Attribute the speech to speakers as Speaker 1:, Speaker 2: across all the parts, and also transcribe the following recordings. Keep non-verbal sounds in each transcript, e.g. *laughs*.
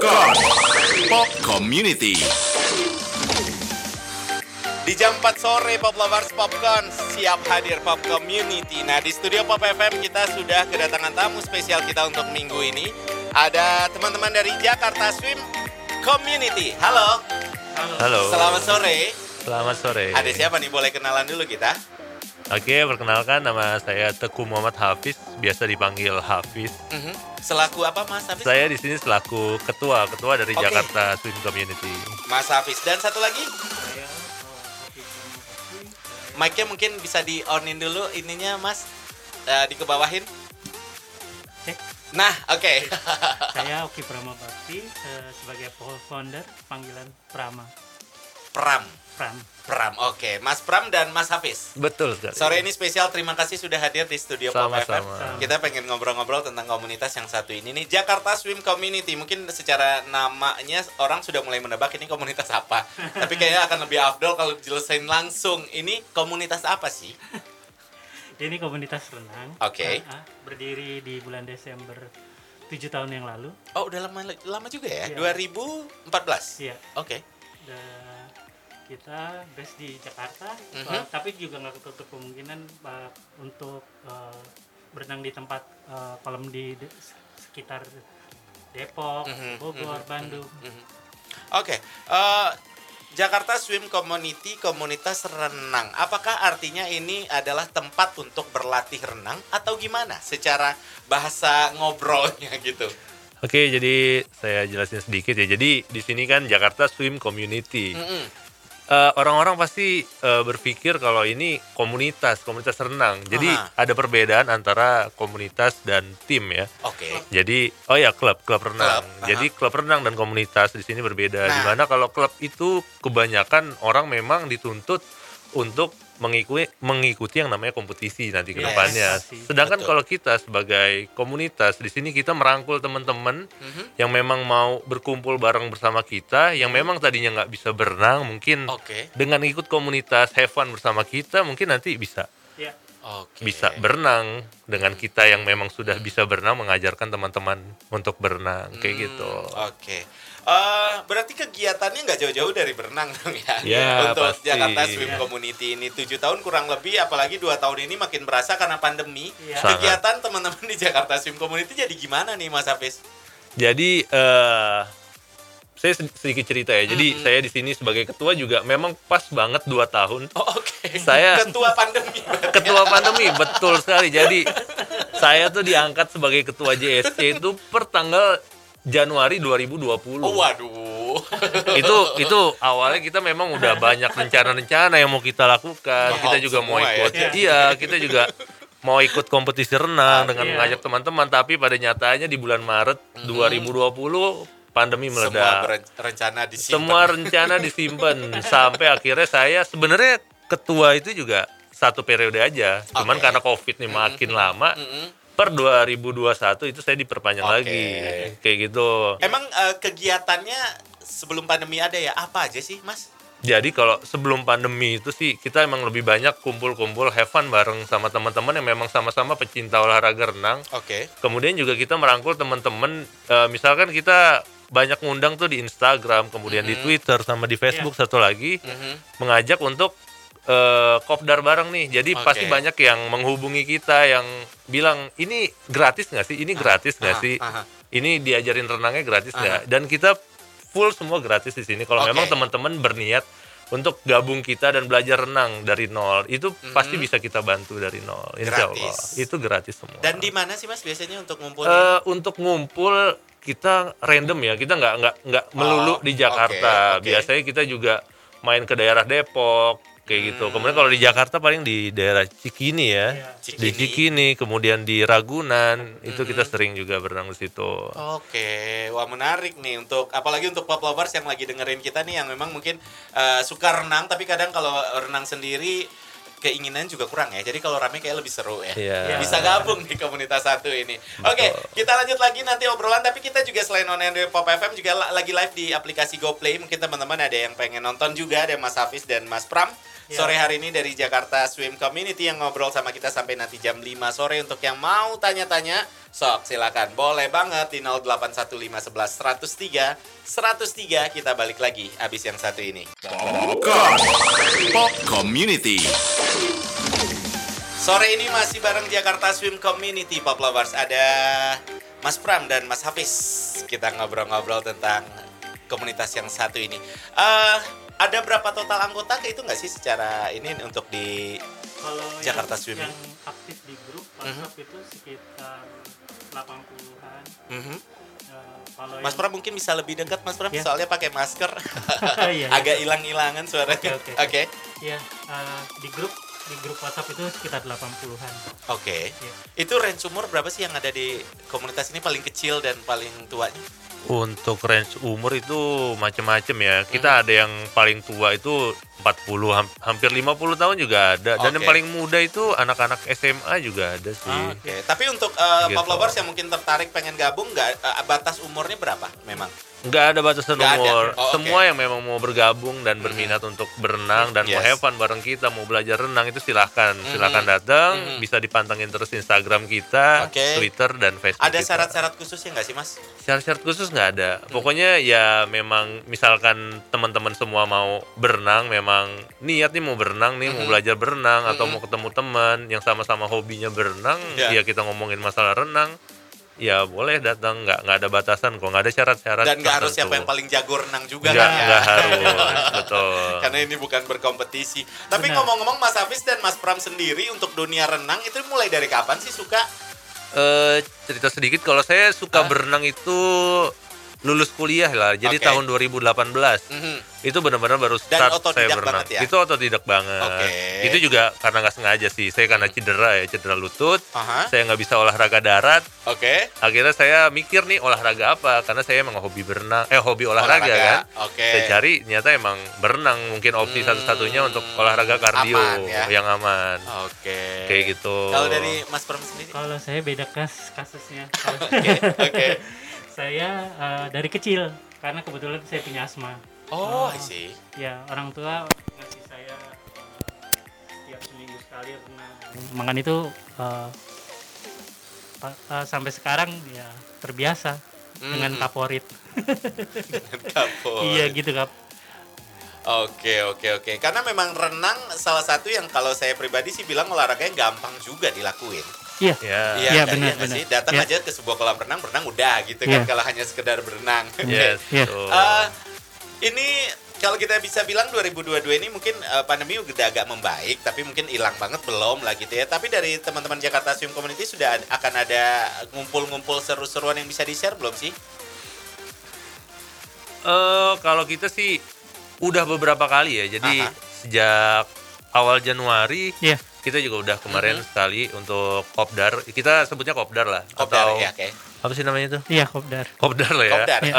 Speaker 1: Popcorn Pop Community
Speaker 2: Di jam 4 sore Pop Lovers Popcorn siap hadir Pop Community. Nah di studio Pop FM kita sudah kedatangan tamu spesial kita untuk minggu ini. Ada teman-teman dari Jakarta Swim Community. Halo,
Speaker 3: Halo.
Speaker 2: selamat sore.
Speaker 3: Selamat sore.
Speaker 2: Ada siapa nih? Boleh kenalan dulu kita?
Speaker 3: Oke, perkenalkan nama saya Teguh Muhammad Hafiz, biasa dipanggil Hafiz.
Speaker 2: Mhm. Selaku apa Mas Hafiz?
Speaker 3: Saya di sini selaku ketua, ketua dari
Speaker 2: Oke.
Speaker 3: Jakarta Swim Community.
Speaker 2: Mas Hafiz. Dan satu lagi? Mic-nya mungkin bisa di onin dulu ininya Mas. Eh, dikebawahin.
Speaker 4: Cek.
Speaker 2: Nah, oke. *laughs*
Speaker 4: Saya *laughs* Oki Prama Bakti eh, sebagai founder panggilan Prama.
Speaker 2: Pram.
Speaker 4: Pram.
Speaker 2: Pram, oke. Mas Pram dan Mas Hafiz.
Speaker 3: Betul sekali.
Speaker 2: Sore ini spesial, terima kasih sudah hadir di studio Pop FM. Kita pengen ngobrol-ngobrol tentang komunitas yang satu ini nih, Jakarta Swim Community. Mungkin secara namanya orang sudah mulai menebak ini komunitas apa. *laughs* Tapi kayaknya akan lebih afdol kalau dijelasin langsung. Ini komunitas apa sih?
Speaker 4: Ini komunitas renang.
Speaker 2: Oke.
Speaker 4: Ah, berdiri di bulan Desember 7 tahun yang lalu.
Speaker 2: Oh, udah lama lama juga ya?
Speaker 4: Iya.
Speaker 2: 2014.
Speaker 4: Iya.
Speaker 2: Oke.
Speaker 4: Dan kita base di Jakarta,
Speaker 2: Mhm.
Speaker 4: eh, tapi juga nggak ketutup kemungkinan eh, untuk eh, berenang di tempat eh, kolam di de- sekitar Depok,
Speaker 2: Mhm,
Speaker 4: Bogor,
Speaker 2: mhm,
Speaker 4: Bandung.
Speaker 2: Mhm. Oke, eh, Jakarta Swim Community komunitas renang. Apakah artinya ini adalah tempat untuk berlatih renang atau gimana? Secara bahasa ngobrolnya gitu.
Speaker 3: Oke, jadi saya jelasin sedikit ya. Jadi di sini kan Jakarta Swim Community.
Speaker 2: Mm-mm.
Speaker 3: Eh, Orang-orang pasti eh, berpikir kalau ini komunitas, komunitas renang. Jadi
Speaker 2: Aha.
Speaker 3: ada perbedaan antara komunitas dan tim ya.
Speaker 2: Oke.
Speaker 3: Jadi, oh ya klub, klub renang.
Speaker 2: Klub, aha.
Speaker 3: Jadi klub renang dan komunitas di sini berbeda.
Speaker 2: Nah.
Speaker 3: Di mana kalau klub itu kebanyakan orang memang dituntut untuk mengikuti mengikuti yang namanya kompetisi nanti ke
Speaker 4: Yes,
Speaker 3: depannya.
Speaker 4: pasti.
Speaker 3: Sedangkan
Speaker 2: Betul.
Speaker 3: kalau kita sebagai komunitas di sini kita merangkul teman-teman
Speaker 2: Mhm.
Speaker 3: yang memang mau berkumpul bareng bersama kita, yang memang tadinya nggak bisa berenang, mungkin
Speaker 2: Oke.
Speaker 3: dengan ikut komunitas have fun bersama kita, mungkin nanti bisa
Speaker 4: Ya,
Speaker 2: Oke.
Speaker 3: bisa berenang dengan kita yang memang sudah bisa berenang mengajarkan teman-teman untuk berenang kayak
Speaker 2: Hmm,
Speaker 3: gitu.
Speaker 2: Oke. Eh, berarti kegiatannya nggak jauh-jauh dari berenang dong ya?
Speaker 3: Ya,
Speaker 2: Untuk
Speaker 3: pasti.
Speaker 2: Jakarta Swim. Community ini tujuh tahun kurang lebih, apalagi dua tahun ini makin berasa karena pandemi.
Speaker 3: Sangat.
Speaker 2: Kegiatan teman-teman di Jakarta Swim Community jadi gimana nih Mas Hafiz?
Speaker 3: Jadi eh saya sed- sedikit cerita ya. Jadi
Speaker 2: Mhm.
Speaker 3: saya di sini sebagai ketua juga memang pas banget dua tahun.
Speaker 2: Oh, oke.
Speaker 3: Saya- *laughs*
Speaker 2: ketua pandemi. berarti.
Speaker 3: Ketua pandemi betul sekali. Jadi saya tuh diangkat sebagai ketua JSC itu per tanggal Januari 2020.
Speaker 2: Oh, waduh.
Speaker 3: itu itu awalnya kita memang udah banyak rencana-rencana yang mau kita lakukan.
Speaker 2: Mahal
Speaker 3: Kita juga mau
Speaker 2: semua ya.
Speaker 3: ikut. Iya, kita juga mau ikut kompetisi renang dengan
Speaker 4: Iya.
Speaker 3: mengajak teman-teman tapi pada nyatanya di bulan Maret 2020 pandemi
Speaker 2: Semua
Speaker 3: meledak.
Speaker 2: beren- rencana disimpan.
Speaker 3: Semua rencana disimpan *laughs* sampai akhirnya saya sebenarnya ketua itu juga satu periode aja. Cuman
Speaker 2: Oke.
Speaker 3: karena Covid nih makin lama
Speaker 2: Mm-mm.
Speaker 3: per 2021 itu saya diperpanjang
Speaker 2: Oke.
Speaker 3: lagi. Kayak gitu.
Speaker 2: Emang eh, kegiatannya sebelum pandemi ada ya? Apa aja sih, Mas?
Speaker 3: Jadi kalau sebelum pandemi itu sih kita emang lebih banyak kumpul-kumpul have fun bareng sama teman-teman yang memang sama-sama pecinta olahraga renang.
Speaker 2: Oke.
Speaker 3: Kemudian juga kita merangkul teman-teman eh, misalkan kita banyak ngundang tuh di Instagram, kemudian di Twitter sama di Facebook satu lagi
Speaker 2: Mhm.
Speaker 3: mengajak untuk eh, kopdar bareng nih. Jadi
Speaker 2: Oke.
Speaker 3: pasti banyak yang menghubungi kita yang bilang ini gratis nggak sih? Ini gratis nggak sih?
Speaker 2: aha.
Speaker 3: Ini diajarin renangnya gratis nggak? Dan kita full semua gratis di sini. Kalau
Speaker 2: Oke.
Speaker 3: memang teman-teman berniat untuk gabung kita dan belajar renang dari nol, itu pasti bisa kita bantu dari nol. Insya Allah.
Speaker 2: Gratis.
Speaker 3: itu gratis semua.
Speaker 2: Dan di mana sih Mas biasanya untuk ngumpulnya?
Speaker 3: Eh, untuk ngumpul kita random ya kita nggak nggak nggak melulu
Speaker 2: Oh,
Speaker 3: di Jakarta
Speaker 2: oke, oke.
Speaker 3: biasanya kita juga main ke daerah Depok kayak gitu
Speaker 2: Hmm.
Speaker 3: kemudian kalau di Jakarta paling di daerah Cikini ya
Speaker 4: Iya.
Speaker 3: di
Speaker 2: Cikini.
Speaker 3: Cikini kemudian di Ragunan itu kita
Speaker 2: Hmm.
Speaker 3: sering juga berenang di situ
Speaker 2: Oke, wah menarik nih untuk apalagi untuk pop lovers yang lagi dengerin kita nih yang memang mungkin eh, suka renang tapi kadang kalau renang sendiri keinginan juga kurang ya. Jadi kalau rame kayak lebih seru ya.
Speaker 3: Iya.
Speaker 2: Bisa gabung di komunitas satu ini. Oke, kita lanjut lagi nanti obrolan tapi kita juga selain on air di Pop FM juga la- lagi live di aplikasi GoPlay. Mungkin teman-teman ada yang pengen nonton juga ada Mas Hafiz dan Mas Pram sore hari ini dari Jakarta Swim Community yang ngobrol sama kita sampai nanti jam 5 sore untuk yang mau tanya-tanya sok silakan. Boleh banget di 081511 103 103 kita balik lagi abis yang satu ini.
Speaker 1: Popcorn. Pop Community.
Speaker 2: sore ini masih bareng Jakarta Swim Community. Pop Lovers ada Mas Pram dan Mas Hafiz. Kita ngobrol-ngobrol tentang komunitas yang satu ini. Eh, ada berapa total anggota itu nggak sih secara ini untuk di
Speaker 4: Kalau
Speaker 2: Jakarta
Speaker 4: yang,
Speaker 2: Swimming.
Speaker 4: yang aktif di grup WhatsApp itu sekitar 80-an.
Speaker 2: Mhm.
Speaker 4: Eh, kalau
Speaker 2: Mas
Speaker 4: yang-
Speaker 2: Pram mungkin bisa lebih dekat Mas Pram
Speaker 4: Ya.
Speaker 2: soalnya pakai masker *laughs*
Speaker 4: Iya, iya.
Speaker 2: agak hilang-hilangan suaranya.
Speaker 4: Oke,
Speaker 2: Oke.
Speaker 4: oke. Ya, eh, di grup di grup WhatsApp itu sekitar 80-an.
Speaker 2: Oke.
Speaker 4: Iya.
Speaker 2: Itu range umur berapa sih yang ada di komunitas ini paling kecil dan paling tuanya?
Speaker 3: Untuk range umur itu macam-macam ya. Kita
Speaker 2: Hmm.
Speaker 3: ada yang paling tua itu 40 ham- hampir 50 tahun juga ada dan yang paling muda itu anak-anak SMA juga ada sih.
Speaker 2: Ah, Oke. Tapi untuk uh,
Speaker 3: Gitu.
Speaker 2: Pop Lovers yang mungkin tertarik pengen gabung nggak uh, batas umurnya berapa memang?
Speaker 3: Nggak ada batasan
Speaker 2: Nggak ada.
Speaker 3: umur.
Speaker 2: Oh, oke.
Speaker 3: Semua yang memang mau bergabung dan berminat untuk berenang dan mau
Speaker 2: Yes.
Speaker 3: have fun bareng kita, mau belajar renang itu silahkan.
Speaker 2: Mhm.
Speaker 3: Silahkan datang,
Speaker 2: Mhm.
Speaker 3: bisa dipantengin terus Instagram kita,
Speaker 2: Oke.
Speaker 3: Twitter dan Facebook
Speaker 2: Ada syarat-syarat khususnya nggak sih Mas?
Speaker 3: Syarat-syarat khusus nggak ada.
Speaker 2: Hmm.
Speaker 3: Pokoknya ya memang misalkan teman-teman semua mau berenang, memang niat nih mau berenang nih, mau
Speaker 2: Mhm.
Speaker 3: belajar berenang atau
Speaker 2: Mhm.
Speaker 3: mau ketemu teman yang sama-sama hobinya berenang,
Speaker 2: Ya.
Speaker 3: ya kita ngomongin masalah renang, ya boleh datang, nggak nggak ada batasan kok, nggak ada syarat-syarat.
Speaker 2: Dan nggak harus siapa yang paling jago renang juga
Speaker 3: Nggak,
Speaker 2: kan ya?
Speaker 3: nggak harus, *laughs* betul.
Speaker 2: Karena ini bukan berkompetisi. Tapi ngomong-ngomong Mas Hafiz dan Mas Pram sendiri untuk dunia renang itu mulai dari kapan sih suka?
Speaker 3: Eh, cerita sedikit kalau saya suka
Speaker 2: Hah?
Speaker 3: berenang itu lulus kuliah lah. Jadi
Speaker 2: Oke.
Speaker 3: tahun 2018.
Speaker 2: Mhm.
Speaker 3: Itu benar-benar baru
Speaker 2: Dan
Speaker 3: start saya
Speaker 2: otodidak
Speaker 3: berenang.
Speaker 2: banget ya?
Speaker 3: Itu otodidak banget.
Speaker 2: Oke.
Speaker 3: Itu juga karena nggak sengaja sih. Saya karena cedera ya, cedera lutut.
Speaker 2: Aha.
Speaker 3: Saya nggak bisa olahraga darat.
Speaker 2: Oke.
Speaker 3: Akhirnya saya mikir nih olahraga apa? Karena saya emang hobi berenang, eh hobi olahraga, kan.
Speaker 2: Oke.
Speaker 3: Saya cari ternyata emang berenang mungkin opsi
Speaker 2: Hmm,
Speaker 3: satu-satunya untuk olahraga kardio
Speaker 2: aman ya.
Speaker 3: yang aman.
Speaker 2: Oke.
Speaker 3: Kayak gitu.
Speaker 2: Kalau dari Mas Pram sendiri?
Speaker 4: Kalau saya beda kas kasusnya. *laughs*
Speaker 2: Oke. Oke.
Speaker 4: Saya eh, dari kecil karena kebetulan saya punya asma.
Speaker 2: Oh, I see.
Speaker 4: Ya, orang tua ngasih saya eh, tiap seminggu sekali renang. Makan itu pa- eh, sampai sekarang ya terbiasa dengan
Speaker 2: Mhm.
Speaker 4: kaporit. Iya gitu kap.
Speaker 2: Oke, oke, oke. Karena memang renang salah satu yang kalau saya pribadi sih bilang olahraganya gampang juga dilakuin.
Speaker 4: Iya.
Speaker 3: Ya.
Speaker 4: Iya,
Speaker 2: kan?
Speaker 4: benar,
Speaker 2: nggak
Speaker 4: benar.
Speaker 2: sih? Datang
Speaker 4: Iya.
Speaker 2: aja ke sebuah kolam renang, berenang udah gitu
Speaker 4: Iya.
Speaker 2: kan kalau hanya sekedar berenang.
Speaker 3: Yes.
Speaker 4: Iya.
Speaker 3: betul.
Speaker 2: Eh, ini kalau kita bisa bilang 2022 ini mungkin eh, pandemi udah agak membaik, tapi mungkin hilang banget belum lah gitu ya. Tapi dari teman-teman Jakarta Swim Community sudah ad- akan ada ngumpul-ngumpul seru-seruan yang bisa di-share belum sih?
Speaker 3: Eh, kalau kita sih udah beberapa kali ya. Jadi
Speaker 2: Aha.
Speaker 3: sejak awal Januari
Speaker 4: Iya.
Speaker 3: Kita juga udah kemarin sekali untuk kopdar. Kita sebutnya kopdar lah.
Speaker 2: Kopdar
Speaker 3: atau
Speaker 2: ya, oke.
Speaker 3: apa sih namanya itu?
Speaker 4: Iya, kopdar.
Speaker 3: Kopdar lah ya.
Speaker 2: Kopdar.
Speaker 3: Eh,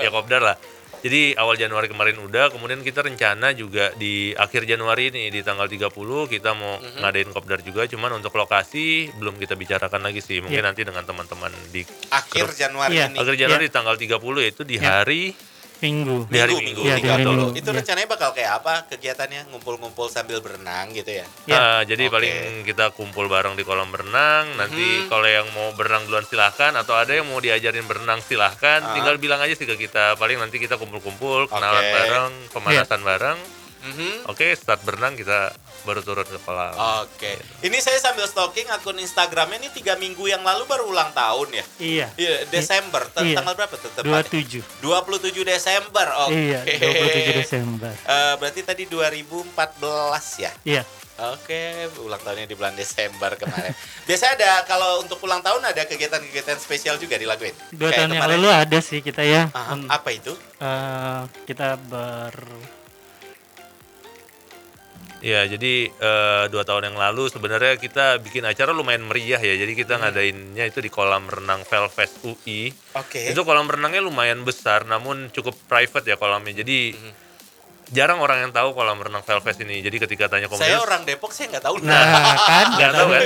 Speaker 3: *laughs* ya kopdar lah. Jadi awal Januari kemarin udah, kemudian kita rencana juga di akhir Januari ini di tanggal 30 kita mau
Speaker 2: Mhm.
Speaker 3: ngadain kopdar juga, cuman untuk lokasi belum kita bicarakan lagi sih. Mungkin
Speaker 4: Iya.
Speaker 3: nanti dengan teman-teman di
Speaker 2: Akhir Januari
Speaker 4: Iya.
Speaker 2: ini.
Speaker 3: akhir Januari di tanggal 30 yaitu di
Speaker 4: Iya.
Speaker 3: hari
Speaker 4: Minggu.
Speaker 3: di hari
Speaker 2: Minggu,
Speaker 3: Minggu.
Speaker 4: Iya, di hari. Minggu.
Speaker 2: Itu
Speaker 4: Iya.
Speaker 2: rencananya bakal kayak apa kegiatannya? Ngumpul-ngumpul sambil berenang gitu ya?
Speaker 4: Iya.
Speaker 3: Nah, jadi
Speaker 2: Oke.
Speaker 3: paling kita kumpul bareng di kolam berenang. Nanti
Speaker 2: Mhm.
Speaker 3: kalau yang mau berenang duluan silahkan, atau ada yang mau diajarin berenang silahkan.
Speaker 2: Ah.
Speaker 3: Tinggal bilang aja sih ke kita. Paling nanti kita kumpul-kumpul, kenalan
Speaker 2: Oke.
Speaker 3: bareng, pemanasan bareng.
Speaker 2: Mhm.
Speaker 3: Oke, start berenang kita baru turun ke kolam.
Speaker 2: Oke. Ini saya sambil stalking akun Instagramnya ini tiga minggu yang lalu baru ulang tahun ya?
Speaker 4: Iya.
Speaker 2: Iya, Desember.
Speaker 4: Iya.
Speaker 2: Tanggal berapa tuh tepatnya?
Speaker 4: 27.
Speaker 2: 27 Desember. Oke.
Speaker 4: Iya, 27 *laughs* Desember.
Speaker 2: Eh, berarti tadi 2014 ya?
Speaker 4: Iya.
Speaker 2: Oke, ulang tahunnya di bulan Desember kemarin. *laughs* Biasanya ada kalau untuk ulang tahun ada kegiatan-kegiatan spesial juga dilakuin.
Speaker 4: Dua
Speaker 2: Kayak
Speaker 4: tahun yang lalu ada sih kita ya. Hmm,
Speaker 2: apa itu?
Speaker 4: eh, kita ber
Speaker 3: Ya, jadi eh, dua tahun yang lalu sebenarnya kita bikin acara lumayan meriah ya. Jadi kita ngadainnya itu di kolam renang Velfest UI.
Speaker 2: Oke.
Speaker 3: Itu kolam renangnya lumayan besar, namun cukup private ya kolamnya. Jadi jarang orang yang tahu kolam renang Velfest ini. Jadi ketika tanya komunitas,
Speaker 2: Saya orang Depok, saya nggak tahu.
Speaker 4: Nah, kan
Speaker 3: nggak tahu kan?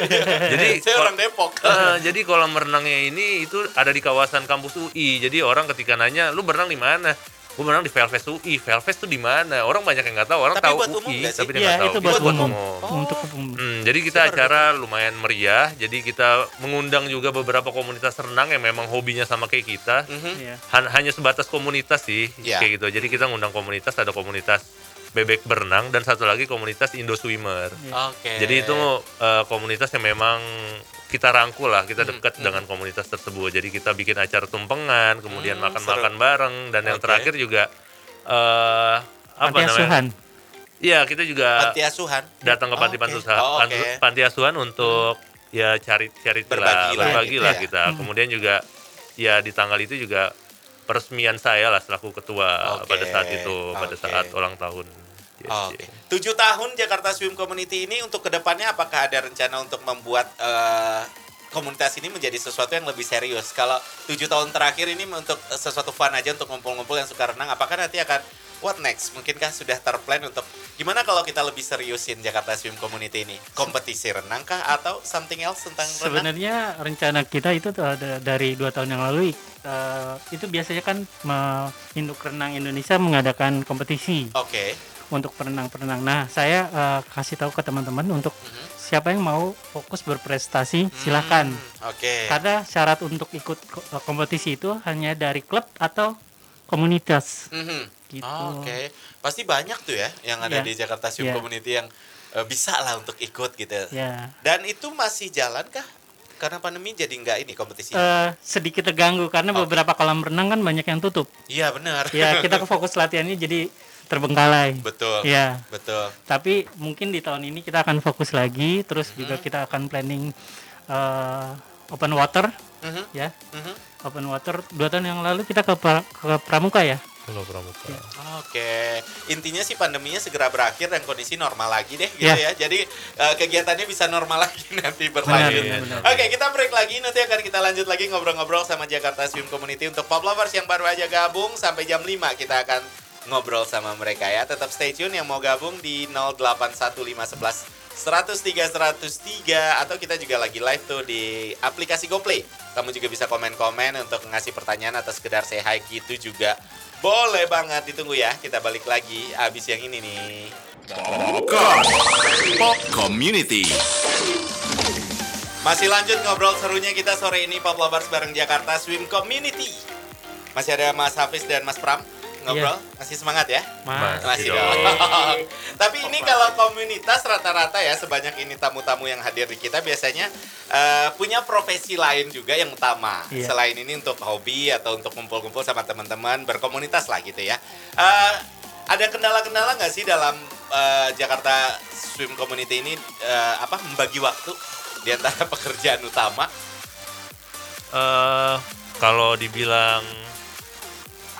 Speaker 3: Jadi *laughs*
Speaker 2: saya
Speaker 3: kol-
Speaker 2: orang Depok. *laughs*
Speaker 3: Eh, jadi kolam renangnya ini itu ada di kawasan kampus UI. Jadi orang ketika nanya, lu berenang di mana? Gue menang di Velfest UI. Velfest tuh di mana? Orang banyak yang nggak tahu. Orang
Speaker 2: Tapi
Speaker 3: tahu
Speaker 2: buat
Speaker 3: UI, tapi dia
Speaker 4: Iya,
Speaker 3: nggak tahu.
Speaker 4: itu buat umum.
Speaker 2: Oh.
Speaker 4: Untuk umum.
Speaker 3: Hmm, jadi kita acara lumayan meriah. Jadi kita mengundang juga beberapa komunitas renang yang memang hobinya sama kayak kita.
Speaker 2: Mhm.
Speaker 4: Iya.
Speaker 3: Han- hanya sebatas komunitas sih,
Speaker 2: Iya.
Speaker 3: kayak gitu. Jadi kita ngundang komunitas, ada komunitas bebek berenang dan satu lagi komunitas Indo Swimmer.
Speaker 2: Oke.
Speaker 3: Jadi itu eh, komunitas yang memang kita rangkul lah, kita
Speaker 2: Hmm,
Speaker 3: dekat dengan komunitas tersebut. Jadi kita bikin acara tumpengan, kemudian
Speaker 2: Hmm,
Speaker 3: makan-makan bareng, dan yang
Speaker 2: Oke.
Speaker 3: terakhir juga eh apa
Speaker 4: Panti
Speaker 3: namanya?
Speaker 4: asuhan.
Speaker 3: Iya, kita juga
Speaker 2: panti asuhan.
Speaker 3: datang ke panti
Speaker 2: Oh,
Speaker 3: asuhan,
Speaker 2: Oh, oke.
Speaker 3: panti asuhan untuk ya cari cari
Speaker 2: Berbagi lah
Speaker 3: berbagi
Speaker 2: gitu
Speaker 3: lah
Speaker 2: ya.
Speaker 3: kita. Kemudian juga ya di tanggal itu juga peresmian saya lah selaku ketua
Speaker 2: Oke,
Speaker 3: pada saat itu pada saat ulang tahun. Yes,
Speaker 2: Oke.
Speaker 3: yes.
Speaker 2: Tujuh tahun Jakarta Swim Community ini untuk ke depannya apakah ada rencana untuk membuat eh, komunitas ini menjadi sesuatu yang lebih serius? Kalau tujuh tahun terakhir ini untuk sesuatu fun aja untuk ngumpul-ngumpul yang suka renang, apakah nanti akan what next? Mungkinkah sudah terplan untuk gimana kalau kita lebih seriusin Jakarta Swim Community ini? Kompetisi renang kah atau something else tentang renang?
Speaker 4: Sebenarnya rencana kita itu tuh ada dari dua tahun yang lalu eh, itu biasanya kan me- Induk Renang Indonesia mengadakan kompetisi
Speaker 2: Oke.
Speaker 4: Untuk perenang-perenang. Nah, saya eh, kasih tahu ke teman-teman untuk
Speaker 2: Mhm.
Speaker 4: siapa yang mau fokus berprestasi silakan.
Speaker 2: Hmm, Oke.
Speaker 4: Karena syarat untuk ikut eh, kompetisi itu hanya dari klub atau komunitas
Speaker 2: Mhm.
Speaker 4: gitu.
Speaker 2: Oh, Oke, pasti banyak tuh ya yang ada
Speaker 4: Iya.
Speaker 2: di Jakarta Swim
Speaker 4: Iya.
Speaker 2: Community yang eh, bisa lah untuk ikut gitu.
Speaker 4: Ya.
Speaker 2: Dan itu masih jalan kah? Karena pandemi jadi nggak ini kompetisinya?
Speaker 4: Eh, sedikit terganggu karena
Speaker 2: Oke.
Speaker 4: beberapa kolam renang kan banyak yang tutup.
Speaker 2: Iya benar.
Speaker 4: Ya, kita ke *laughs* fokus latihannya jadi terbengkalai.
Speaker 2: betul.
Speaker 4: Ya,
Speaker 2: Betul.
Speaker 4: tapi mungkin di tahun ini kita akan fokus lagi, terus juga
Speaker 2: Mm-hmm.
Speaker 4: kita akan planning eh, open water,
Speaker 2: Mhm,
Speaker 4: ya,
Speaker 2: mhm.
Speaker 4: open water. Dua tahun yang lalu kita ke, pra- ke Pramuka ya.
Speaker 3: Halo Pramuka.
Speaker 2: Oke, intinya sih pandeminya segera berakhir dan kondisi normal lagi deh gitu
Speaker 4: Ya.
Speaker 2: ya. Jadi eh, kegiatannya bisa normal *laughs* lagi nanti berlanjut.
Speaker 4: Benar, benar.
Speaker 2: Oke, kita break lagi. Nanti akan kita lanjut lagi ngobrol-ngobrol sama Jakarta Swim Community untuk pop lovers yang baru aja gabung sampai jam 5 kita akan ngobrol sama mereka ya. Tetap stay tune yang mau gabung di 081511 103 103 atau kita juga lagi live tuh di aplikasi GoPlay. Kamu juga bisa komen-komen untuk ngasih pertanyaan atau sekedar say hi gitu juga. Boleh banget ditunggu ya. Kita balik lagi abis yang ini nih.
Speaker 1: Popcorn. Pop Community.
Speaker 2: Masih lanjut ngobrol serunya kita sore ini Pop Lovers bareng Jakarta Swim Community. Masih ada Mas Hafiz dan Mas Pram ngobrol. Masih semangat ya?
Speaker 4: Mas.
Speaker 3: Masih
Speaker 2: Masih
Speaker 3: dong.
Speaker 2: dong. *laughs* Tapi ini kalau komunitas rata-rata ya sebanyak ini tamu-tamu yang hadir di kita biasanya eh, punya profesi lain juga yang utama.
Speaker 4: Iya.
Speaker 2: Selain ini untuk hobi atau untuk kumpul-kumpul sama teman-teman berkomunitas lah gitu ya. Eh, ada kendala-kendala nggak sih dalam eh, Jakarta Swim Community ini eh, apa membagi waktu di antara *laughs* pekerjaan utama?
Speaker 3: eh kalau dibilang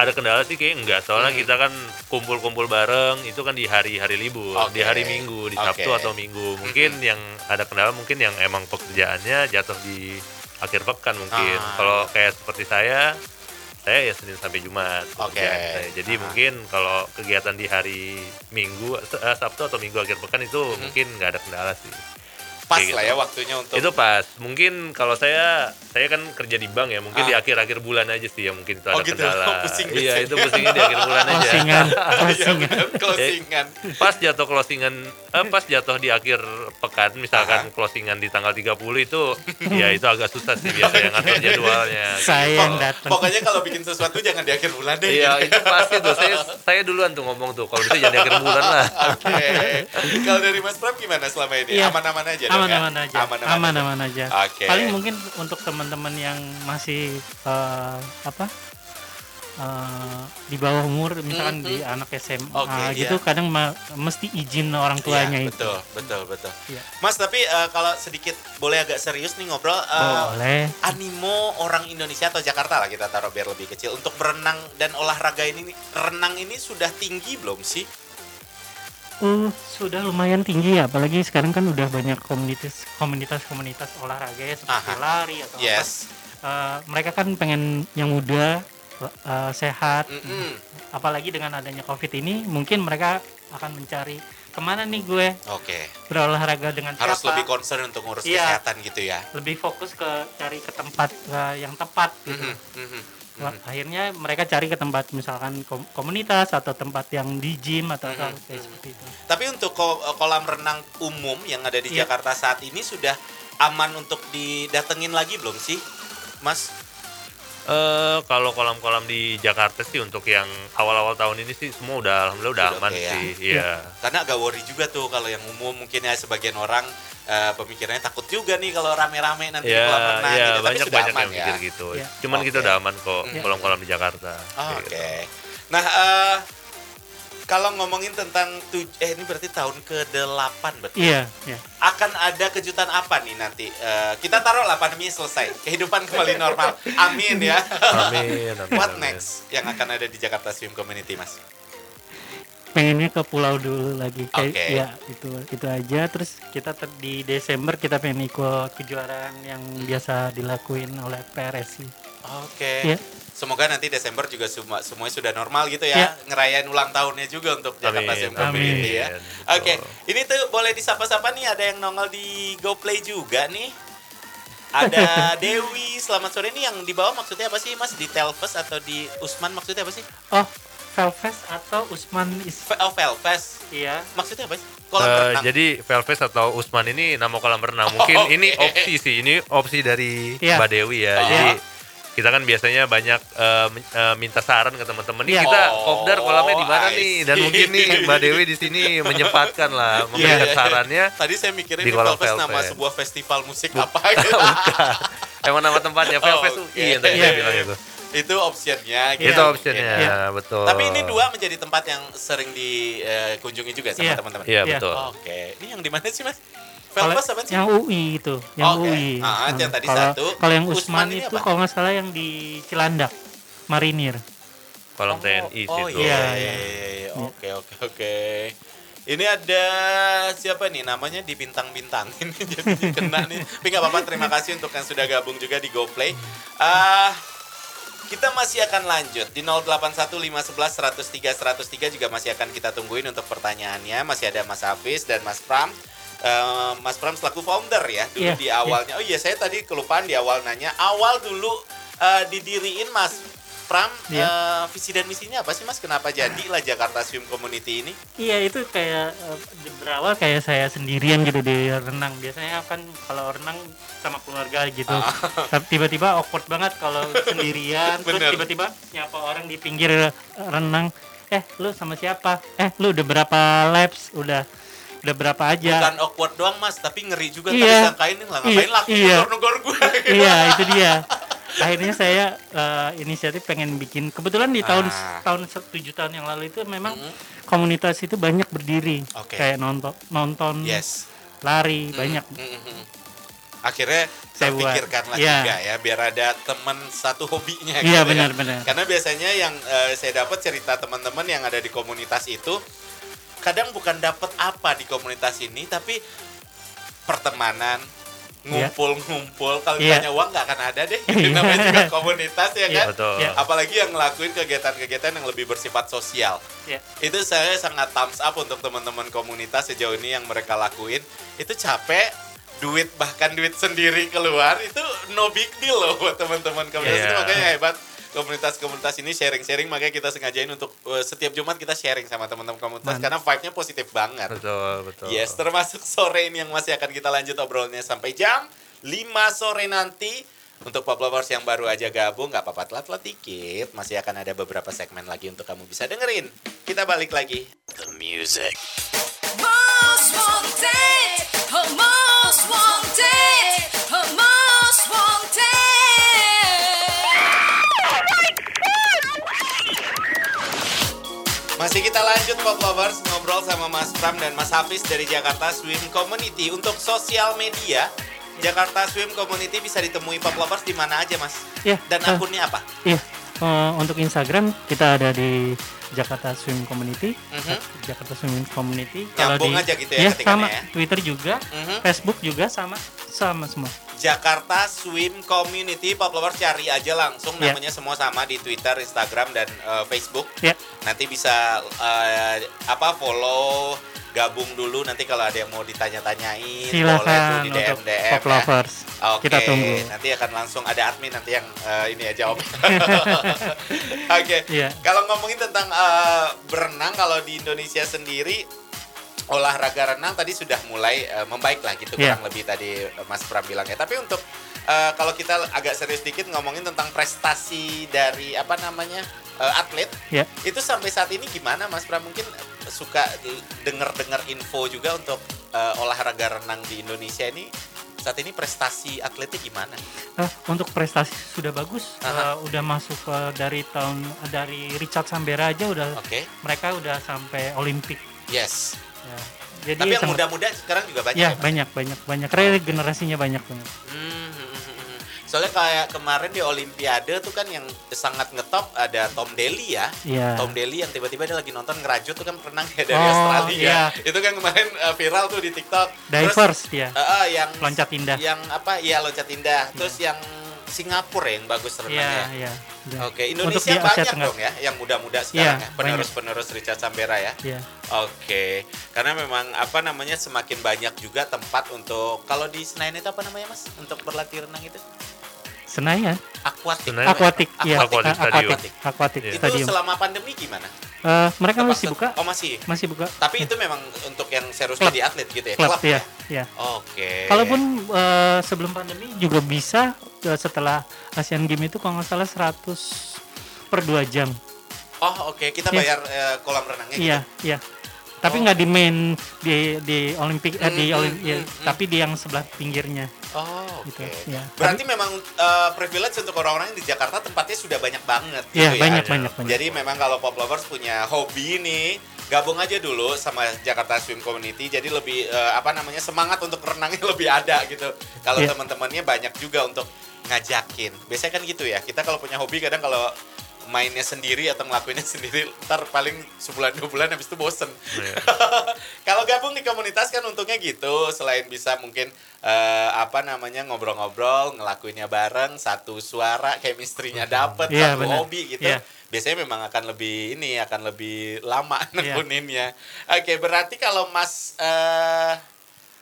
Speaker 3: ada kendala sih kayak enggak soalnya
Speaker 2: Hmm.
Speaker 3: kita kan kumpul-kumpul bareng itu kan di hari-hari libur
Speaker 2: Oke.
Speaker 3: di hari minggu di Sabtu
Speaker 2: Oke.
Speaker 3: atau Minggu mungkin yang ada kendala mungkin yang emang pekerjaannya jatuh di akhir pekan mungkin
Speaker 2: Ah.
Speaker 3: kalau kayak seperti saya saya ya Senin sampai Jumat
Speaker 2: Oke.
Speaker 3: saya. jadi
Speaker 2: Ah.
Speaker 3: mungkin kalau kegiatan di hari Minggu eh, Sabtu atau Minggu akhir pekan itu
Speaker 2: Hmm.
Speaker 3: mungkin nggak ada kendala sih
Speaker 2: Pas
Speaker 3: Kayak
Speaker 2: lah
Speaker 3: gitu.
Speaker 2: ya waktunya untuk
Speaker 3: itu pas mungkin kalau saya saya kan kerja di bank ya mungkin
Speaker 2: Ah.
Speaker 3: di akhir-akhir bulan aja sih ya mungkin itu
Speaker 2: Oh
Speaker 3: ada
Speaker 2: gitu,
Speaker 3: kendala *laughs*
Speaker 2: pusing
Speaker 3: iya itu pusingnya di akhir bulan aja
Speaker 4: Closingan, *laughs*
Speaker 2: Iya,
Speaker 4: closingan.
Speaker 2: bener, closingan.
Speaker 3: pas jatuh closingan eh, pas jatuh di akhir pekan misalkan
Speaker 2: Ah.
Speaker 3: closingan di tanggal 30 itu ya itu agak susah sih biasanya *laughs* ngatur jadwalnya
Speaker 4: Saya yang
Speaker 2: Pok-
Speaker 4: datang.
Speaker 2: Pokoknya kalau bikin sesuatu jangan di akhir bulan deh.
Speaker 3: iya
Speaker 2: gitu.
Speaker 3: itu pasti tuh saya saya duluan tuh ngomong tuh kalau bisa jangan di akhir bulan lah
Speaker 2: Oke. Kalau dari Mas Pram gimana selama ini?
Speaker 4: Iya.
Speaker 2: Aman-aman aja ya?
Speaker 4: Aman-aman aja.
Speaker 2: Aman-aman aja.
Speaker 4: Aman-aman aja.
Speaker 2: Oke.
Speaker 4: Paling mungkin untuk teman-teman yang masih eh, apa? eh, di bawah umur misalkan
Speaker 2: Mhm.
Speaker 4: di anak SMA
Speaker 2: Oke,
Speaker 4: gitu
Speaker 2: iya.
Speaker 4: kadang ma- mesti izin orang tuanya
Speaker 2: Iya,
Speaker 4: itu.
Speaker 2: betul, betul, betul.
Speaker 4: Iya.
Speaker 2: Mas, tapi eh, kalau sedikit boleh agak serius nih ngobrol. eh,
Speaker 4: Boleh.
Speaker 2: animo orang Indonesia atau Jakarta lah kita taruh biar lebih kecil untuk berenang dan olahraga ini renang ini sudah tinggi belum sih?
Speaker 4: Uh, sudah lumayan tinggi ya, apalagi sekarang kan udah banyak komunitas komunitas komunitas olahraga ya seperti
Speaker 2: Aha.
Speaker 4: lari atau apa.
Speaker 2: Yes.
Speaker 4: Eh, mereka kan pengen yang muda, eh, sehat.
Speaker 2: Mm-mm.
Speaker 4: Apalagi dengan adanya covid ini, mungkin mereka akan mencari ke mana nih gue
Speaker 2: Oke.
Speaker 4: berolahraga dengan
Speaker 2: Harus
Speaker 4: siapa.
Speaker 2: lebih concern untuk ngurus
Speaker 4: Iya.
Speaker 2: kesehatan gitu ya.
Speaker 4: lebih fokus ke cari ke tempat eh, yang tepat gitu.
Speaker 2: Mhm, mhm,
Speaker 4: Wah, akhirnya mereka cari ke tempat misalkan kom- komunitas atau tempat yang di gym atau hal kayak seperti itu.
Speaker 2: Tapi untuk ko- kolam renang umum yang ada di
Speaker 4: Iya.
Speaker 2: Jakarta saat ini sudah aman untuk didatengin lagi belum sih, Mas?
Speaker 3: Eh, kalau kolam-kolam di Jakarta sih untuk yang awal-awal tahun ini sih semua udah alhamdulillah udah
Speaker 2: Udah
Speaker 3: aman
Speaker 2: oke ya.
Speaker 3: sih. Iya.
Speaker 2: Karena agak worry juga tuh kalau yang umum mungkin ya sebagian orang eh, pemikirannya takut juga nih kalau rame-rame nanti di
Speaker 3: Ya,
Speaker 2: kolam renang
Speaker 3: ya
Speaker 2: gitu. Tapi
Speaker 3: banyak
Speaker 2: sudah
Speaker 3: banyak
Speaker 2: aman
Speaker 3: yang
Speaker 2: ya.
Speaker 3: mikir gitu.
Speaker 4: Iya.
Speaker 3: Cuman kita
Speaker 2: Oke.
Speaker 3: udah aman kok
Speaker 4: Iya.
Speaker 3: kolam-kolam di Jakarta.
Speaker 2: Oh, Oke.
Speaker 3: gitu.
Speaker 2: Nah, eh, kalau ngomongin tentang tuj- eh ini berarti tahun ke-8 berarti.
Speaker 4: Iya, iya.
Speaker 2: Akan ada kejutan apa nih nanti? Eh, kita taruh lah pandemi selesai, kehidupan kembali normal. Amin ya.
Speaker 3: Amin. amin, *laughs*
Speaker 2: What
Speaker 3: amin.
Speaker 2: next yang akan ada di Jakarta Swim Community, Mas?
Speaker 4: Pengennya ke pulau dulu lagi kayak
Speaker 2: Oke.
Speaker 4: ya itu itu aja terus kita ter- di Desember kita pengen ikut kejuaraan yang biasa dilakuin oleh PRSI
Speaker 2: Oke.
Speaker 4: ya
Speaker 2: Semoga nanti Desember juga semua semuanya sudah normal gitu ya.
Speaker 4: Ya.
Speaker 2: Ngerayain ulang tahunnya juga untuk Jakarta
Speaker 3: Amin,
Speaker 2: Swim Community ya. Oke,
Speaker 3: Betul.
Speaker 2: ini tuh boleh disapa-sapa nih ada yang nongol di GoPlay juga nih. Ada *laughs* Dewi, selamat sore ini yang di bawah maksudnya apa sih Mas? Di Telfes atau di Usman maksudnya apa sih?
Speaker 4: oh Velfest atau Usman is
Speaker 2: Oh, Velves.
Speaker 4: iya
Speaker 2: Maksudnya apa sih? Kolam
Speaker 3: Eh,
Speaker 2: renang.
Speaker 3: jadi Velves atau Usman ini nama kolam renang. Mungkin
Speaker 2: Oke.
Speaker 3: ini opsi sih. Ini opsi dari
Speaker 4: Iya.
Speaker 3: Mbak Dewi ya.
Speaker 2: Oh.
Speaker 3: Jadi kita kan biasanya banyak eh, men- eh, minta saran ke teman-teman. Nih
Speaker 4: Iya.
Speaker 3: kita
Speaker 2: Oh,
Speaker 3: kopdar kolamnya di mana
Speaker 2: I
Speaker 3: nih? Dan mungkin nih Mbak Dewi di sini *laughs* menyempatkan lah memberikan
Speaker 2: Iya.
Speaker 3: sarannya.
Speaker 2: Tadi saya mikirin
Speaker 3: Di kolam
Speaker 2: Velves nama sebuah festival musik apa *laughs* gitu.
Speaker 3: Emang nama tempatnya Velves tuh.
Speaker 2: oke.
Speaker 3: Iya, tadi
Speaker 4: Iya.
Speaker 3: saya bilang itu.
Speaker 2: Itu optionnya. gitu
Speaker 3: Itu optionnya,
Speaker 4: Iya.
Speaker 3: betul.
Speaker 2: Tapi ini dua menjadi tempat yang sering dikunjungi juga sama
Speaker 4: Iya.
Speaker 2: teman-teman.
Speaker 3: Iya, betul.
Speaker 2: Oke, ini yang di mana sih mas?
Speaker 4: Kalau
Speaker 2: Velves apa sih?
Speaker 4: yang UI itu yang
Speaker 2: Oke.
Speaker 4: UI
Speaker 2: Ah, yang tadi
Speaker 4: kalau
Speaker 2: satu.
Speaker 4: kalau yang
Speaker 2: Usman
Speaker 4: Usman,
Speaker 2: ini
Speaker 4: itu kalau nggak salah yang di Cilandak Marinir
Speaker 3: Kolam TNI
Speaker 2: oh,
Speaker 3: situ.
Speaker 2: iya,
Speaker 4: Iya,
Speaker 2: iya,
Speaker 4: iya.
Speaker 2: Oke, oke, oke. Ini ada siapa nih namanya di bintang-bintangin *laughs* jadi kena nih. Tapi nggak apa-apa, terima kasih untuk yang sudah gabung juga di GoPlay. Ah, kita masih akan lanjut di 081511 103 103 juga masih akan kita tungguin untuk pertanyaannya. Masih ada Mas Hafiz dan Mas Pram. Eh, Mas Pram selaku founder ya dulu
Speaker 4: Iya,
Speaker 2: di awalnya. Oh iya, saya tadi kelupaan di awal nanya. Awal dulu eh, didiriin Mas Pram
Speaker 4: Iya.
Speaker 2: eh, visi dan misinya apa sih Mas? Kenapa jadilah Jakarta Swim Community ini?
Speaker 4: Iya itu kayak di- berawal kayak saya sendirian gitu di renang. Biasanya kan kalau renang sama keluarga gitu. Tapi tiba-tiba awkward banget kalau *laughs* sendirian. terus tiba-tiba nyapa orang di pinggir eh, renang. Eh lu sama siapa? Eh lu udah berapa laps? Udah udah berapa aja?
Speaker 2: Bukan awkward doang Mas, tapi ngeri juga
Speaker 4: Iya.
Speaker 2: tadi sangkain lah ngapain
Speaker 4: Iya,
Speaker 2: laki
Speaker 4: iya.
Speaker 2: negor gue.
Speaker 4: iya itu dia. *laughs* Akhirnya saya eh, inisiatif pengen bikin. Kebetulan di tahun
Speaker 2: Ah.
Speaker 4: tahun tujuh tahun yang lalu itu memang
Speaker 2: Mm,
Speaker 4: komunitas itu banyak berdiri.
Speaker 2: Oke.
Speaker 4: Kayak nonton nonton
Speaker 2: Yes.
Speaker 4: lari banyak.
Speaker 2: Mm, mm, mm. Akhirnya saya
Speaker 4: Saya buat.
Speaker 2: pikirkan lah
Speaker 4: Iya.
Speaker 2: juga ya biar ada teman satu hobinya gitu ya.
Speaker 4: Iya benar-benar.
Speaker 2: Karena biasanya yang eh, saya dapat cerita teman-teman yang ada di komunitas itu kadang bukan dapat apa di komunitas ini tapi pertemanan ngumpul-ngumpul kalau
Speaker 4: Iya.
Speaker 2: ditanya uang nggak akan ada deh *laughs*
Speaker 4: Iya.
Speaker 2: namanya juga komunitas ya
Speaker 4: Iya.
Speaker 2: kan
Speaker 3: Betul.
Speaker 4: Iya.
Speaker 2: apalagi yang ngelakuin kegiatan-kegiatan yang lebih bersifat sosial
Speaker 4: Iya.
Speaker 2: itu saya sangat thumbs up untuk teman-teman komunitas sejauh ini yang mereka lakuin itu capek duit bahkan duit sendiri keluar itu no big deal loh buat teman-teman komunitas itu
Speaker 3: Iya.
Speaker 2: makanya hebat komunitas-komunitas ini sharing-sharing makanya kita sengajain untuk uh, setiap Jumat kita sharing sama teman-teman komunitas
Speaker 4: Mantap.
Speaker 2: karena vibe-nya positif banget
Speaker 3: Betul, betul.
Speaker 2: Yes, termasuk sore ini yang masih akan kita lanjut obrolannya sampai jam 5 sore nanti. Untuk pop lovers yang baru aja gabung, nggak apa-apa telat-telat dikit. Masih akan ada beberapa segmen lagi untuk kamu bisa dengerin. Kita balik lagi. The music.
Speaker 5: Most wanted, oh most wanted,
Speaker 2: kita lanjut pop lovers ngobrol sama Mas Pram dan Mas Hafiz dari Jakarta Swim Community. Untuk sosial media, Jakarta Swim Community bisa ditemui pop lovers di mana aja, Mas?
Speaker 4: Iya.
Speaker 2: Dan
Speaker 4: eh,
Speaker 2: akunnya apa?
Speaker 4: Iya. Eh, untuk Instagram kita ada di Jakarta Swim Community.
Speaker 2: Mhm.
Speaker 4: Jakarta Swim Community.
Speaker 2: Nyambung aja gitu ya
Speaker 4: Iya,
Speaker 2: ketikannya
Speaker 4: sama.
Speaker 2: ya.
Speaker 4: Twitter juga,
Speaker 2: Mhm.
Speaker 4: Facebook juga sama, sama semua.
Speaker 2: Jakarta Swim Community Pop Lovers cari aja langsung
Speaker 4: Iya.
Speaker 2: namanya semua sama di Twitter, Instagram dan eh, Facebook.
Speaker 4: Ya.
Speaker 2: Nanti bisa eh, apa follow gabung dulu nanti kalau ada yang mau ditanya-tanyain boleh tuh
Speaker 4: Silakan
Speaker 2: di DM DM
Speaker 4: Pop Lovers.
Speaker 2: Oke,
Speaker 4: Kita tunggu.
Speaker 2: nanti akan langsung ada admin nanti yang eh, ini *laughs* ya jawab. Oke,
Speaker 4: Iya.
Speaker 2: kalau ngomongin tentang eh, berenang kalau di Indonesia sendiri olahraga renang tadi sudah mulai eh, membaik lah gitu
Speaker 4: Iya.
Speaker 2: kurang lebih tadi eh, Mas Pram bilang ya. Tapi untuk eh, kalau kita agak serius dikit ngomongin tentang prestasi dari apa namanya eh, atlet
Speaker 4: Ya.
Speaker 2: itu sampai saat ini gimana Mas Pram mungkin suka dengar-dengar info juga untuk eh, olahraga renang di Indonesia ini saat ini prestasi atletnya gimana?
Speaker 4: Eh, untuk prestasi sudah bagus.
Speaker 2: Aha.
Speaker 4: Eh, udah masuk ke dari tahun dari Richard Sambera aja udah
Speaker 2: Oke,
Speaker 4: mereka udah sampai Olimpik.
Speaker 2: yes.
Speaker 4: Ya. Jadi
Speaker 2: Tapi yang
Speaker 4: sangat-
Speaker 2: muda-muda sekarang juga banyak.
Speaker 4: Ya
Speaker 2: ya,
Speaker 4: banyak banyak banyak. Regenerasinya banyak banget.
Speaker 2: Hmm, hmm, hmm, hmm. Soalnya kayak kemarin di Olimpiade tuh kan yang sangat ngetop ada Tom Daly ya.
Speaker 4: Iya.
Speaker 2: Tom Daly yang tiba-tiba dia lagi nonton ngerajut tuh kan renang *laughs* ya dari
Speaker 4: Oh,
Speaker 2: Australia.
Speaker 4: iya.
Speaker 2: Itu kan kemarin uh, viral tuh di TikTok. Terus,
Speaker 4: Divers ya.
Speaker 2: uh, uh, yang
Speaker 4: Loncat indah.
Speaker 2: Yang apa? Iya loncat indah. Terus yang Singapura yang bagus
Speaker 4: Iya,
Speaker 2: renangnya.
Speaker 4: iya. iya.
Speaker 2: Oke,
Speaker 4: Untuk
Speaker 2: Indonesia
Speaker 4: di Asia
Speaker 2: banyak dong ya yang muda-muda sekarang
Speaker 4: Iya,
Speaker 2: ya, penerus-penerus Richard Sambera ya.
Speaker 4: Iya.
Speaker 2: Oke, karena memang apa namanya semakin banyak juga tempat untuk kalau di Senayan itu apa namanya mas untuk berlatih renang itu
Speaker 4: Senayan,
Speaker 2: akuatik.
Speaker 3: Senayan.
Speaker 4: akuatik, iya.
Speaker 3: Aquatic Stadium.
Speaker 4: Aquatic, aquatic
Speaker 3: Iya.
Speaker 2: Itu
Speaker 4: stadium.
Speaker 2: selama pandemi gimana?
Speaker 4: Eh, mereka masih buka,
Speaker 2: Oh masih.
Speaker 4: masih buka.
Speaker 2: Tapi itu memang untuk yang serius jadi atlet gitu ya?
Speaker 4: Klub
Speaker 2: ya?
Speaker 4: ya, ya.
Speaker 2: Oke.
Speaker 4: Kalaupun eh, sebelum pandemi juga bisa eh, setelah Asian Games itu kalau nggak salah 100 per 2 jam.
Speaker 2: Oh oke, kita
Speaker 4: Iya.
Speaker 2: bayar eh, kolam renangnya
Speaker 4: Iya, iya. Tapi
Speaker 2: Oh.
Speaker 4: nggak di main di di Olimpik eh, di
Speaker 2: Hmm,
Speaker 4: Olim-
Speaker 2: hmm,
Speaker 4: ya,
Speaker 2: hmm, hmm.
Speaker 4: tapi di yang sebelah pinggirnya.
Speaker 2: Oh oke.
Speaker 4: gitu. Ya.
Speaker 2: Berarti memang eh, privilege untuk orang-orang yang di Jakarta tempatnya sudah banyak banget gitu
Speaker 4: Iya,
Speaker 2: ya?
Speaker 4: banyak banyak banyak.
Speaker 2: Jadi memang kalau pop lovers punya hobi nih, gabung aja dulu sama Jakarta Swim Community. Jadi lebih eh, apa namanya semangat untuk renangnya *laughs* lebih ada gitu. Kalau
Speaker 4: Iya.
Speaker 2: teman-temannya banyak juga untuk ngajakin. Biasanya kan gitu ya. Kita kalau punya hobi kadang kalau mainnya sendiri atau ngelakuinnya *laughs* sendiri ntar paling sebulan dua bulan habis itu bosen
Speaker 3: Iya. *laughs*
Speaker 2: kalau gabung di komunitas kan untungnya gitu selain bisa mungkin eh, apa namanya ngobrol-ngobrol ngelakuinnya bareng satu suara chemistry-nya dapet
Speaker 4: Iya,
Speaker 2: satu hobi gitu
Speaker 4: Iya.
Speaker 2: biasanya memang akan lebih ini akan lebih lama *laughs*
Speaker 4: Iya.
Speaker 2: nekuninnya oke berarti kalau mas eh,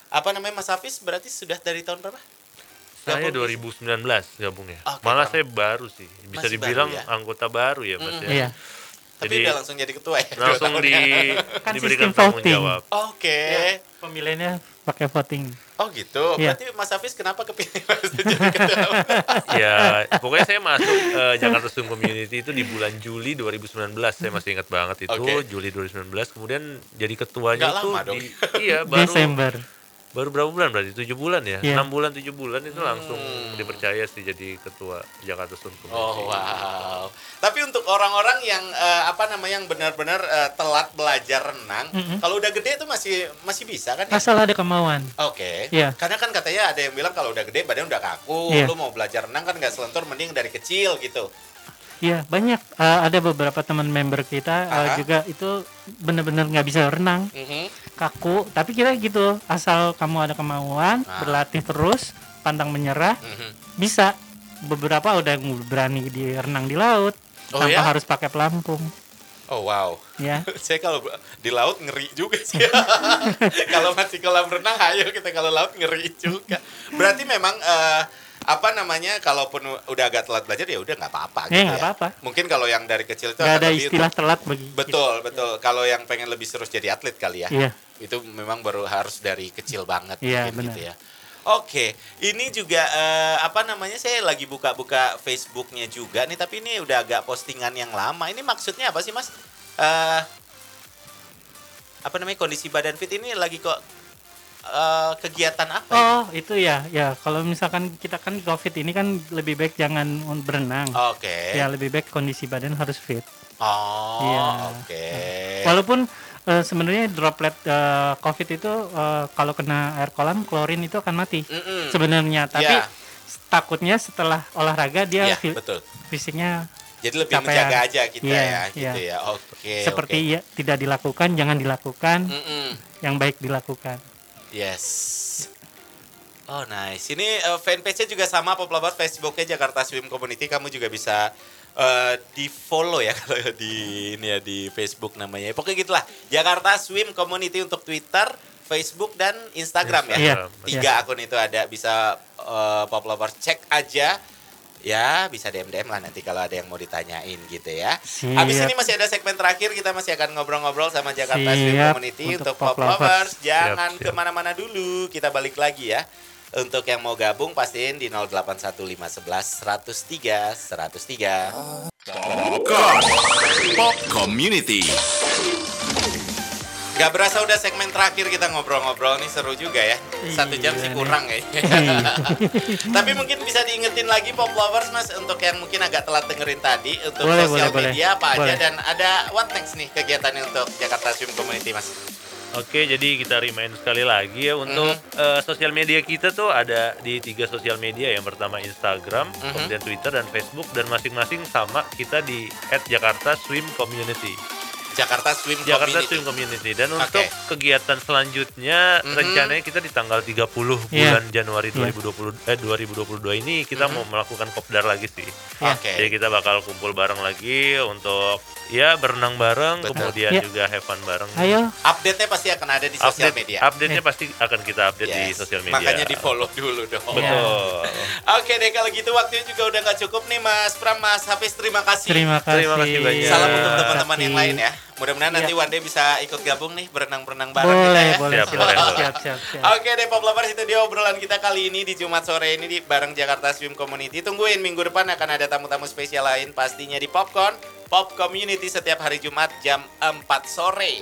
Speaker 2: apa namanya mas Hafiz berarti sudah dari tahun berapa
Speaker 3: Saya
Speaker 2: Gabung di-
Speaker 3: 2019 gabungnya.
Speaker 2: Oke,
Speaker 3: Malah
Speaker 2: Bang.
Speaker 3: saya baru sih. Bisa
Speaker 2: Masih
Speaker 3: dibilang
Speaker 2: baru ya?
Speaker 3: anggota baru ya, Mas
Speaker 2: Mm-mm.
Speaker 3: ya.
Speaker 4: Iya.
Speaker 2: tapi
Speaker 3: Jadi
Speaker 2: udah langsung jadi ketua ya
Speaker 3: langsung di? *laughs*
Speaker 4: Kan
Speaker 3: diberikan
Speaker 4: sistem
Speaker 3: tanggung
Speaker 4: voting.
Speaker 3: jawab.
Speaker 2: oke
Speaker 4: Ya, pemilihannya pakai voting.
Speaker 2: oh gitu
Speaker 4: Iya.
Speaker 2: berarti mas Hafiz kenapa kepilih jadi ketua *laughs*
Speaker 3: ya, pokoknya saya masuk eh, Jakarta Swim Community itu di bulan Juli 2019. Saya masih ingat banget itu
Speaker 2: Oke.
Speaker 3: Juli 2019. Kemudian jadi ketuanya
Speaker 2: Nggak
Speaker 3: itu
Speaker 2: lama dong.
Speaker 3: di iya baru
Speaker 4: Desember.
Speaker 3: Baru berapa bulan berarti? 7 bulan ya?
Speaker 4: Iya.
Speaker 3: 6 bulan 7 bulan itu langsung
Speaker 2: Hmm.
Speaker 3: dipercaya sih jadi ketua Jakarta Swim Community.
Speaker 2: Oh wow. Tapi untuk orang-orang yang eh, apa namanya yang benar-benar eh, telat belajar renang,
Speaker 4: Mm-mm.
Speaker 2: kalau udah gede itu masih masih bisa kan? ya?
Speaker 4: Asal ada kemauan.
Speaker 2: Oke.
Speaker 4: Iya.
Speaker 2: Karena kan katanya ada yang bilang kalau udah gede badan udah kaku,
Speaker 4: Iya.
Speaker 2: lu mau belajar renang kan nggak selentur mending dari kecil gitu.
Speaker 4: Iya, banyak Eh, ada beberapa teman member kita
Speaker 2: Aha.
Speaker 4: juga itu benar-benar nggak bisa renang,
Speaker 2: Mhm.
Speaker 4: Kaku. Tapi kita gitu, asal kamu ada kemauan,
Speaker 2: Ah.
Speaker 4: berlatih terus, pantang menyerah,
Speaker 2: Mhm.
Speaker 4: bisa. Beberapa udah berani di renang di laut
Speaker 2: Oh,
Speaker 4: tanpa
Speaker 2: ya?
Speaker 4: harus pakai pelampung,
Speaker 2: Oh wow.
Speaker 4: ya. *laughs*
Speaker 2: Saya kalau di laut ngeri juga sih. *laughs* kalau masih kolam renang, ayo kita kalau laut ngeri juga. Berarti memang eh, apa namanya, kalaupun udah agak telat belajar ya udah nggak apa-apa.
Speaker 4: Ya,
Speaker 2: gitu
Speaker 4: nggak apa-apa.
Speaker 2: Mungkin kalau yang dari kecil itu akan
Speaker 4: ada
Speaker 2: lebih
Speaker 4: istilah
Speaker 2: untuk-
Speaker 4: telat bagi kita.
Speaker 2: Betul, betul. Kalau yang pengen lebih serius jadi atlet kali ya,
Speaker 4: Iya,
Speaker 2: itu memang baru harus dari kecil banget
Speaker 4: Iya,
Speaker 2: mungkin
Speaker 4: benar.
Speaker 2: gitu ya. Oke, ini juga eh, apa namanya? Saya lagi buka-buka Facebooknya juga nih, tapi ini udah agak postingan yang lama. Ini maksudnya apa sih, Mas? Eh, apa namanya kondisi badan fit ini lagi kok eh, kegiatan apa? ya?
Speaker 4: Oh, itu ya. Ya, kalau misalkan kita kan Covid ini kan lebih baik jangan berenang.
Speaker 2: Oke.
Speaker 4: Ya, lebih baik kondisi badan harus fit.
Speaker 2: Oh,
Speaker 4: Iya.
Speaker 2: oke.
Speaker 4: Walaupun eh, sebenarnya droplet eh, Covid itu eh, kalau kena air kolam klorin itu akan mati
Speaker 2: Mm-mm.
Speaker 4: sebenarnya. Tapi
Speaker 2: Iya.
Speaker 4: takutnya setelah olahraga dia
Speaker 2: Iya,
Speaker 4: fi-
Speaker 2: betul.
Speaker 4: fisiknya
Speaker 2: Jadi lebih
Speaker 4: Capean.
Speaker 2: menjaga aja kita
Speaker 4: Iya,
Speaker 2: ya,
Speaker 4: iya.
Speaker 2: gitu ya. Oke.
Speaker 4: seperti
Speaker 2: oke.
Speaker 4: ya, tidak dilakukan, jangan dilakukan,
Speaker 2: Mm-mm.
Speaker 4: yang baik dilakukan.
Speaker 2: Yes. Oh nice. Ini uh, fanpage-nya juga sama Pop Lovers Facebooknya Jakarta Swim Community. Kamu juga bisa eh, di follow ya *laughs* kalau di ini ya di Facebook namanya. Pokoknya gitulah. Jakarta Swim Community untuk Twitter, Facebook dan Instagram ya.
Speaker 4: Iya.
Speaker 2: Tiga akun itu ada bisa eh, Pop Lovers cek aja. Ya, bisa DM-DM lah nanti kalau ada yang mau ditanyain gitu ya.
Speaker 4: Siap.
Speaker 2: Habis ini masih ada segmen terakhir, kita masih akan ngobrol-ngobrol sama Jakarta
Speaker 4: Siap,
Speaker 2: Community
Speaker 4: untuk
Speaker 2: untuk Pop
Speaker 4: Pop
Speaker 2: Lovers.
Speaker 4: Lovers.
Speaker 2: Jangan
Speaker 3: Siap, siap.
Speaker 2: ke mana-mana dulu, kita balik lagi ya. Untuk yang mau gabung pastiin di 081511 103 103.
Speaker 1: Popcorn. Pop Community.
Speaker 2: Gak berasa udah segmen terakhir kita ngobrol-ngobrol nih seru juga ya. Satu jam
Speaker 4: Iya
Speaker 2: sih
Speaker 4: nih.
Speaker 2: kurang ya. *laughs* Tapi mungkin bisa diingetin lagi Pop Lovers Mas untuk yang mungkin agak telat dengerin tadi untuk
Speaker 4: Boleh,
Speaker 2: sosial
Speaker 4: boleh,
Speaker 2: media
Speaker 4: boleh.
Speaker 2: apa aja
Speaker 4: Boleh.
Speaker 2: dan ada what next nih kegiatannya untuk Jakarta Swim Community Mas.
Speaker 3: Oke, jadi kita remind sekali lagi ya untuk
Speaker 2: Mhm.
Speaker 3: eh, sosial media kita tuh ada di tiga sosial media. Yang pertama Instagram,
Speaker 2: Mhm.
Speaker 3: kemudian Twitter dan Facebook dan masing-masing sama kita di @jakarta_swim_community.
Speaker 2: Jakarta Swim
Speaker 3: Jakarta
Speaker 2: Community.
Speaker 3: Swim Community. Dan
Speaker 2: Oke.
Speaker 3: untuk kegiatan selanjutnya
Speaker 2: Mhm.
Speaker 3: rencananya kita di tanggal 30
Speaker 4: Iya.
Speaker 3: bulan Januari
Speaker 4: Iya.
Speaker 3: 2020 eh 2022 ini kita
Speaker 2: Mhm.
Speaker 3: mau melakukan kopdar lagi sih.
Speaker 4: Ya.
Speaker 2: Oke.
Speaker 3: Jadi kita bakal kumpul bareng lagi untuk ya berenang bareng,
Speaker 2: Betul.
Speaker 3: kemudian
Speaker 4: Ya.
Speaker 3: juga have fun bareng.
Speaker 4: Ayo,
Speaker 2: Update-nya pasti akan ada di sosial
Speaker 3: update
Speaker 2: media.
Speaker 3: update-nya pasti akan kita update di
Speaker 2: Yes.
Speaker 3: sosial media.
Speaker 2: Makanya di follow dulu dong.
Speaker 4: Iya.
Speaker 3: Betul.
Speaker 2: Oke deh kalau gitu waktunya juga udah nggak cukup nih Mas Pram, Mas Hafiz terima kasih.
Speaker 4: terima kasih.
Speaker 3: Terima kasih banyak.
Speaker 2: Salam untuk teman-teman yang lain ya. Mudah-mudahan nanti
Speaker 4: Iya.
Speaker 2: one day bisa ikut gabung nih berenang-berenang bareng
Speaker 4: Boleh,
Speaker 2: kita ya.
Speaker 4: boleh,
Speaker 3: Siap,
Speaker 4: siap,
Speaker 3: boleh,
Speaker 4: siap,
Speaker 3: boleh.
Speaker 4: siap, siap, siap.
Speaker 2: Oke deh Pop Lovers itu dia obrolan kita kali ini di Jumat sore ini di bareng Jakarta Swim Community. Tungguin minggu depan akan ada tamu-tamu spesial lain pastinya di Popcorn Pop Community setiap hari Jumat jam 4 sore.